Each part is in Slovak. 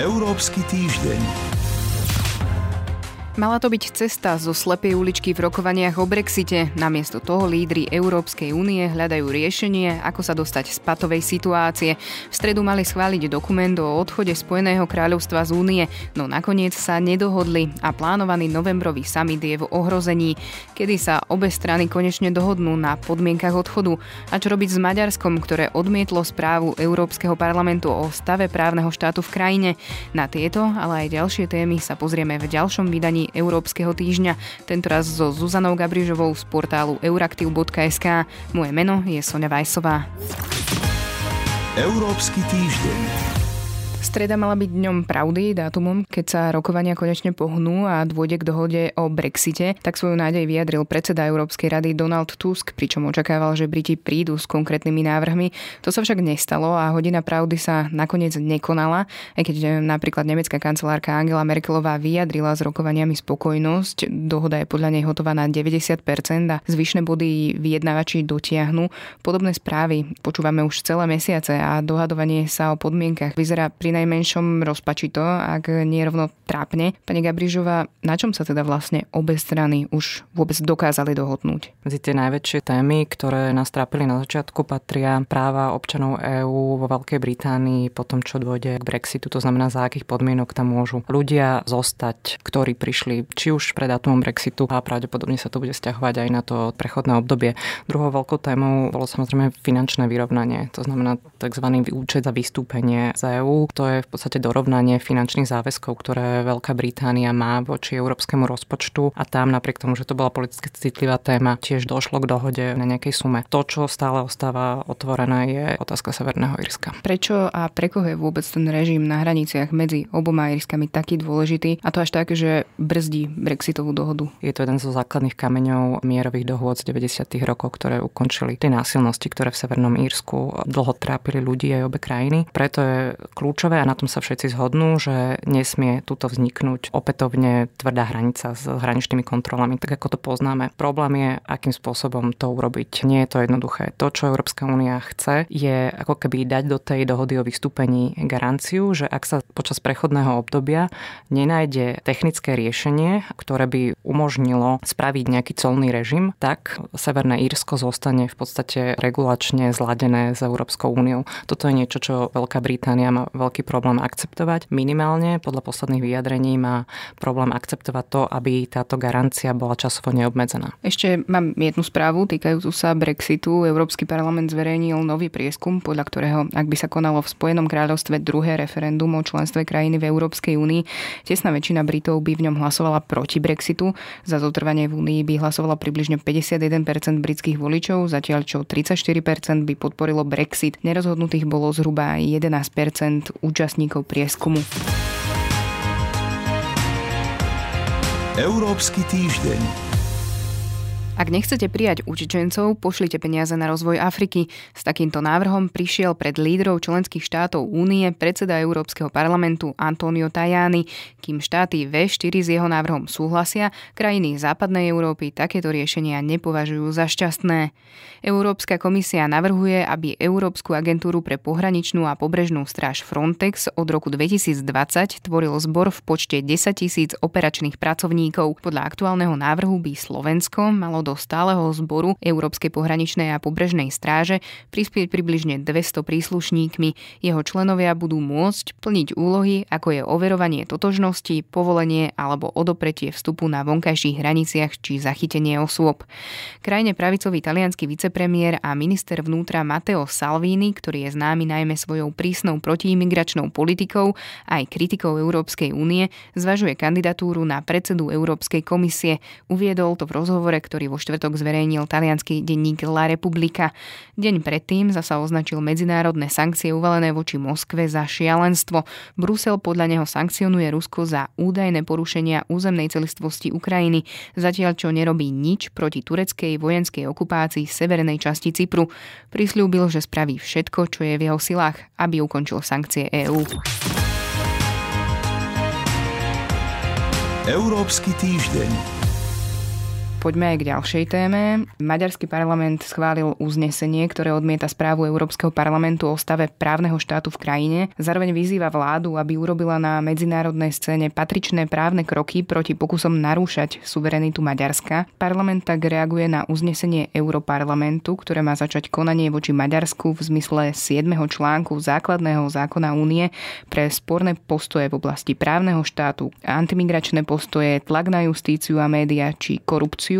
Európsky týždeň. Mala to byť cesta zo slepej uličky v rokovaniach o Brexite. Namiesto toho lídry Európskej únie hľadajú riešenie, ako sa dostať z patovej situácie. V stredu mali schváliť dokument o odchode Spojeného kráľovstva z únie, no nakoniec sa nedohodli a plánovaný novembrový summit je v ohrození, kedy sa obe strany konečne dohodnú na podmienkach odchodu. A čo robiť s Maďarskom, ktoré odmietlo správu Európskeho parlamentu o stave právneho štátu v krajine. Na tieto, ale aj ďalšie témy sa pozrieme v ďalšom vydaní Európskeho týždňa, tentoraz so Zuzanou Gabrižovou z portálu euraktiv.sk. Moje meno je Sonja Vajsová. Európsky týždeň. Streda mala byť dňom pravdy, dátumom, keď sa rokovania konečne pohnú a dôjde k dohode o Brexite, tak svoju nádej vyjadril predseda Európskej rady Donald Tusk, pričom očakával, že Briti prídu s konkrétnymi návrhmi. To sa však nestalo a hodina pravdy sa nakoniec nekonala, aj keď napríklad nemecká kancelárka Angela Merkelová vyjadrila s rokovaniami spokojnosť. Dohoda je podľa nej hotová na 90% a zvyšné body vyjednávači dotiahnu. Podobné správy počúvame už celé mesiace a dohadovanie sa o podmienkach vyzerá pri najmenšom rozpačito, ak nie rovno trápne. Pani Gabrižová, na čom sa teda vlastne obe strany už vôbec dokázali dohodnúť? Medzi tie najväčšie témy, ktoré nás trápili na začiatku, patria práva občanov EÚ vo Veľkej Británii po tom, čo dôjde k Brexitu. To znamená, za akých podmienok tam môžu ľudia zostať, ktorí prišli či už pred dátumom Brexitu a pravdepodobne sa to bude stiahovať aj na to prechodné obdobie. Druhou veľkou témou bolo samozrejme finančné vyrovnanie, to znamená tzv. účet za vystúpenie z EÚ. To je v podstate dorovnanie finančných záväzkov, ktoré Veľká Británia má voči európskemu rozpočtu a tam napriek tomu, že to bola politicky citlivá téma, tiež došlo k dohode na nejakej sume. To, čo stále ostáva otvorené, je otázka Severného Írska. Prečo a pre koho je vôbec ten režim na hraniciach medzi oboma Írskami taký dôležitý a to až tak, že brzdí Brexitovú dohodu? Je to jeden zo základných kameňov mierových dohôd z 90. rokov, ktoré ukončili tie násilnosti, ktoré v Severnom Írsku dlho trápili ľudí aj obe krajiny. Preto je kľúčové kľúčové a na tom sa všetci zhodnú, že nesmie tuto vzniknúť opätovne tvrdá hranica s hraničnými kontrolami, tak ako to poznáme. Problém je, akým spôsobom to urobiť. Nie je to jednoduché. To, čo Európska únia chce, je ako keby dať do tej dohody o vystúpení garanciu, že ak sa počas prechodného obdobia nenájde technické riešenie, ktoré by umožnilo spraviť nejaký colný režim, tak Severné Írsko zostane v podstate regulačne zladené s Európskou úniou. Toto je niečo, čo Veľká Británia má veľký problém akceptovať. Minimálne podľa posledných vyjadrení má problém akceptovať to, aby táto garancia bola časovo neobmedzená. Ešte mám jednu správu týkajúcu sa Brexitu. Európsky parlament zverejnil nový prieskum, podľa ktorého, ak by sa konalo v Spojenom kráľovstve druhé referendum o členstve krajiny v Európskej únii, tesná väčšina Britov by v ňom hlasovala proti Brexitu. Za zotrvanie v únii by hlasovalo približne 51% britských voličov, zatiaľ čo 34% by podporilo Brexit. Nerozhodnutých bolo zhruba 11% účastníkov prieskumu. Európsky týždeň. Ak nechcete prijať utečencov, pošlite peniaze na rozvoj Afriky. S takýmto návrhom prišiel pred lídrov členských štátov únie predseda Európskeho parlamentu Antonio Tajani. Kým štáty V4 s jeho návrhom súhlasia, krajiny západnej Európy takéto riešenia nepovažujú za šťastné. Európska komisia navrhuje, aby Európsku agentúru pre pohraničnú a pobrežnú stráž Frontex od roku 2020 tvoril zbor v počte 10 tisíc operačných pracovníkov. Podľa aktuálneho návrhu by Slovensko malo do stáleho zboru Európskej pohraničnej a pobrežnej stráže prispieť približne 200 príslušníkmi. Jeho členovia budú môcť plniť úlohy, ako je overovanie totožnosti, povolenie alebo odopretie vstupu na vonkajších hraniciach či zachytenie osôb. Krajne pravicový talianský vicepremiér a minister vnútra Matteo Salvini, ktorý je známy najmä svojou prísnou protiimigračnou politikou aj kritikou Európskej únie, zvažuje kandidatúru na predsedu Európskej komisie. Uviedol to v rozhovore, ktorý vo vo štvrtok zverejnil talianský denník La Repubblica. Deň predtým zasa označil medzinárodné sankcie uvalené voči Moskve za šialenstvo. Brusel podľa neho sankcionuje Rusko za údajné porušenia územnej celistvosti Ukrajiny, zatiaľ čo nerobí nič proti tureckej vojenskej okupácii severnej časti Cypru. Prisľúbil, že spraví všetko, čo je v jeho silách, aby ukončil sankcie EÚ. Európsky týždeň. Poďme aj k ďalšej téme. Maďarský parlament schválil uznesenie, ktoré odmieta správu Európskeho parlamentu o stave právneho štátu v krajine. Zároveň vyzýva vládu, aby urobila na medzinárodnej scéne patričné právne kroky proti pokusom narúšať suverenitu Maďarska. Parlament tak reaguje na uznesenie Európarlamentu, ktoré má začať konanie voči Maďarsku v zmysle 7. článku základného zákona únie pre sporné postoje v oblasti právneho štátu, antimigračné postoje, tlak na justíciu a média či korupciu.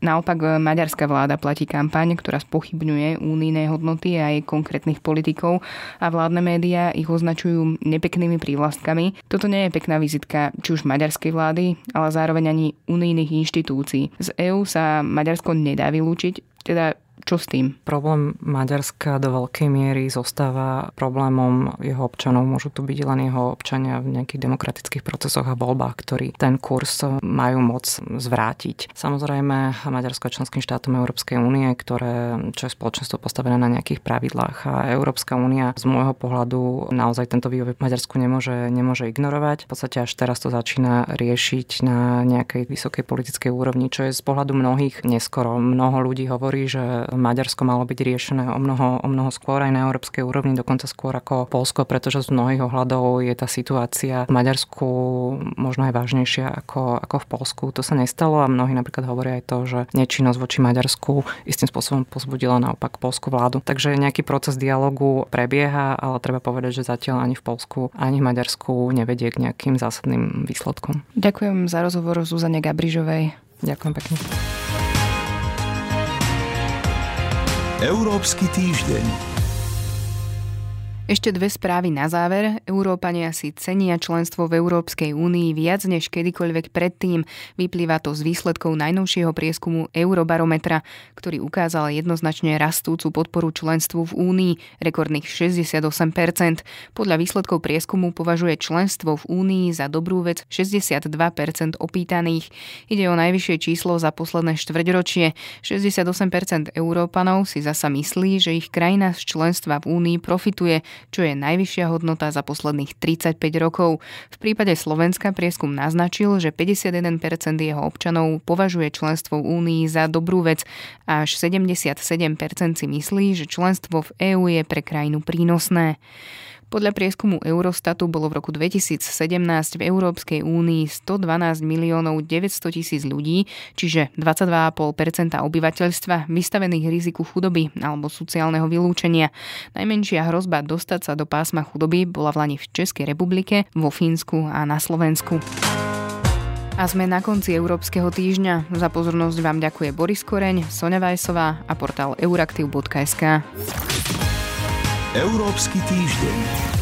Naopak maďarská vláda platí kampaň, ktorá spochybňuje únijné hodnoty a jej konkrétnych politikov a vládne médiá ich označujú nepeknými prívlastkami. Toto nie je pekná vizitka či už maďarskej vlády, ale zároveň ani unijných inštitúcií. Z EÚ sa Maďarsko nedá vylúčiť, teda čo s tým? Problém Maďarska do veľkej miery zostáva problémom jeho občanov. Môžu tu byť len jeho občania v nejakých demokratických procesoch a voľbách, ktorí ten kurz majú moc zvrátiť. Samozrejme, Maďarsko je členským štátom Európskej únie, ktoré, čo je spoločenstvo postavené na nejakých pravidlách. A Európska únia z môjho pohľadu naozaj tento vývoj v Maďarsku nemôže, nemôže ignorovať. V podstate až teraz to začína riešiť na nejakej vysokej politickej úrovni, čo je z pohľadu mnohých neskoro. Mnoho ľudí hovorí, že Maďarsko malo byť riešené o mnoho, o mnoho skôr aj na európskej úrovni, dokonca skôr ako Polsko, pretože z mnohých ohľadov je tá situácia v Maďarsku možno aj vážnejšia ako, ako v Polsku. To sa nestalo a mnohí napríklad hovoria aj to, že nečinnosť voči Maďarsku istým spôsobom pozbudila naopak polskú vládu. Takže nejaký proces dialogu prebieha, ale treba povedať, že zatiaľ ani v Polsku, ani v Maďarsku nevedie k nejakým zásadným výsledkom. Ďakujem za rozhovor Zuzane Gabrižovej. Ďakujem pekne. Európsky týždeň. Ešte dve správy na záver. Európania si cenia členstvo v Európskej únii viac než kedykoľvek predtým. Vyplýva to z výsledkov najnovšieho prieskumu Eurobarometra, ktorý ukázal jednoznačne rastúcu podporu členstvu v únii, rekordných 68%. Podľa výsledkov prieskumu považuje členstvo v únii za dobrú vec 62% opýtaných. Ide o najvyššie číslo za posledné štvrťročie. 68% Európanov si zasa myslí, že ich krajina z členstva v únii profituje čo je najvyššia hodnota za posledných 35 rokov. V prípade Slovenska prieskum naznačil, že 51% jeho občanov považuje členstvo v Únii za dobrú vec a až 77% si myslí, že členstvo v EÚ je pre krajinu prínosné. Podľa prieskumu Eurostatu bolo v roku 2017 v Európskej únii 112 miliónov 900 tisíc ľudí, čiže 22,5% obyvateľstva vystavených riziku chudoby alebo sociálneho vylúčenia. Najmenšia hrozba dostať sa do pásma chudoby bola v Lani v Českej republike, vo Fínsku a na Slovensku. A sme na konci Európskeho týždňa. Za pozornosť vám ďakuje Boris Koreň, Sonja Vajsová a portál euraktiv.sk. Európsky týždeň.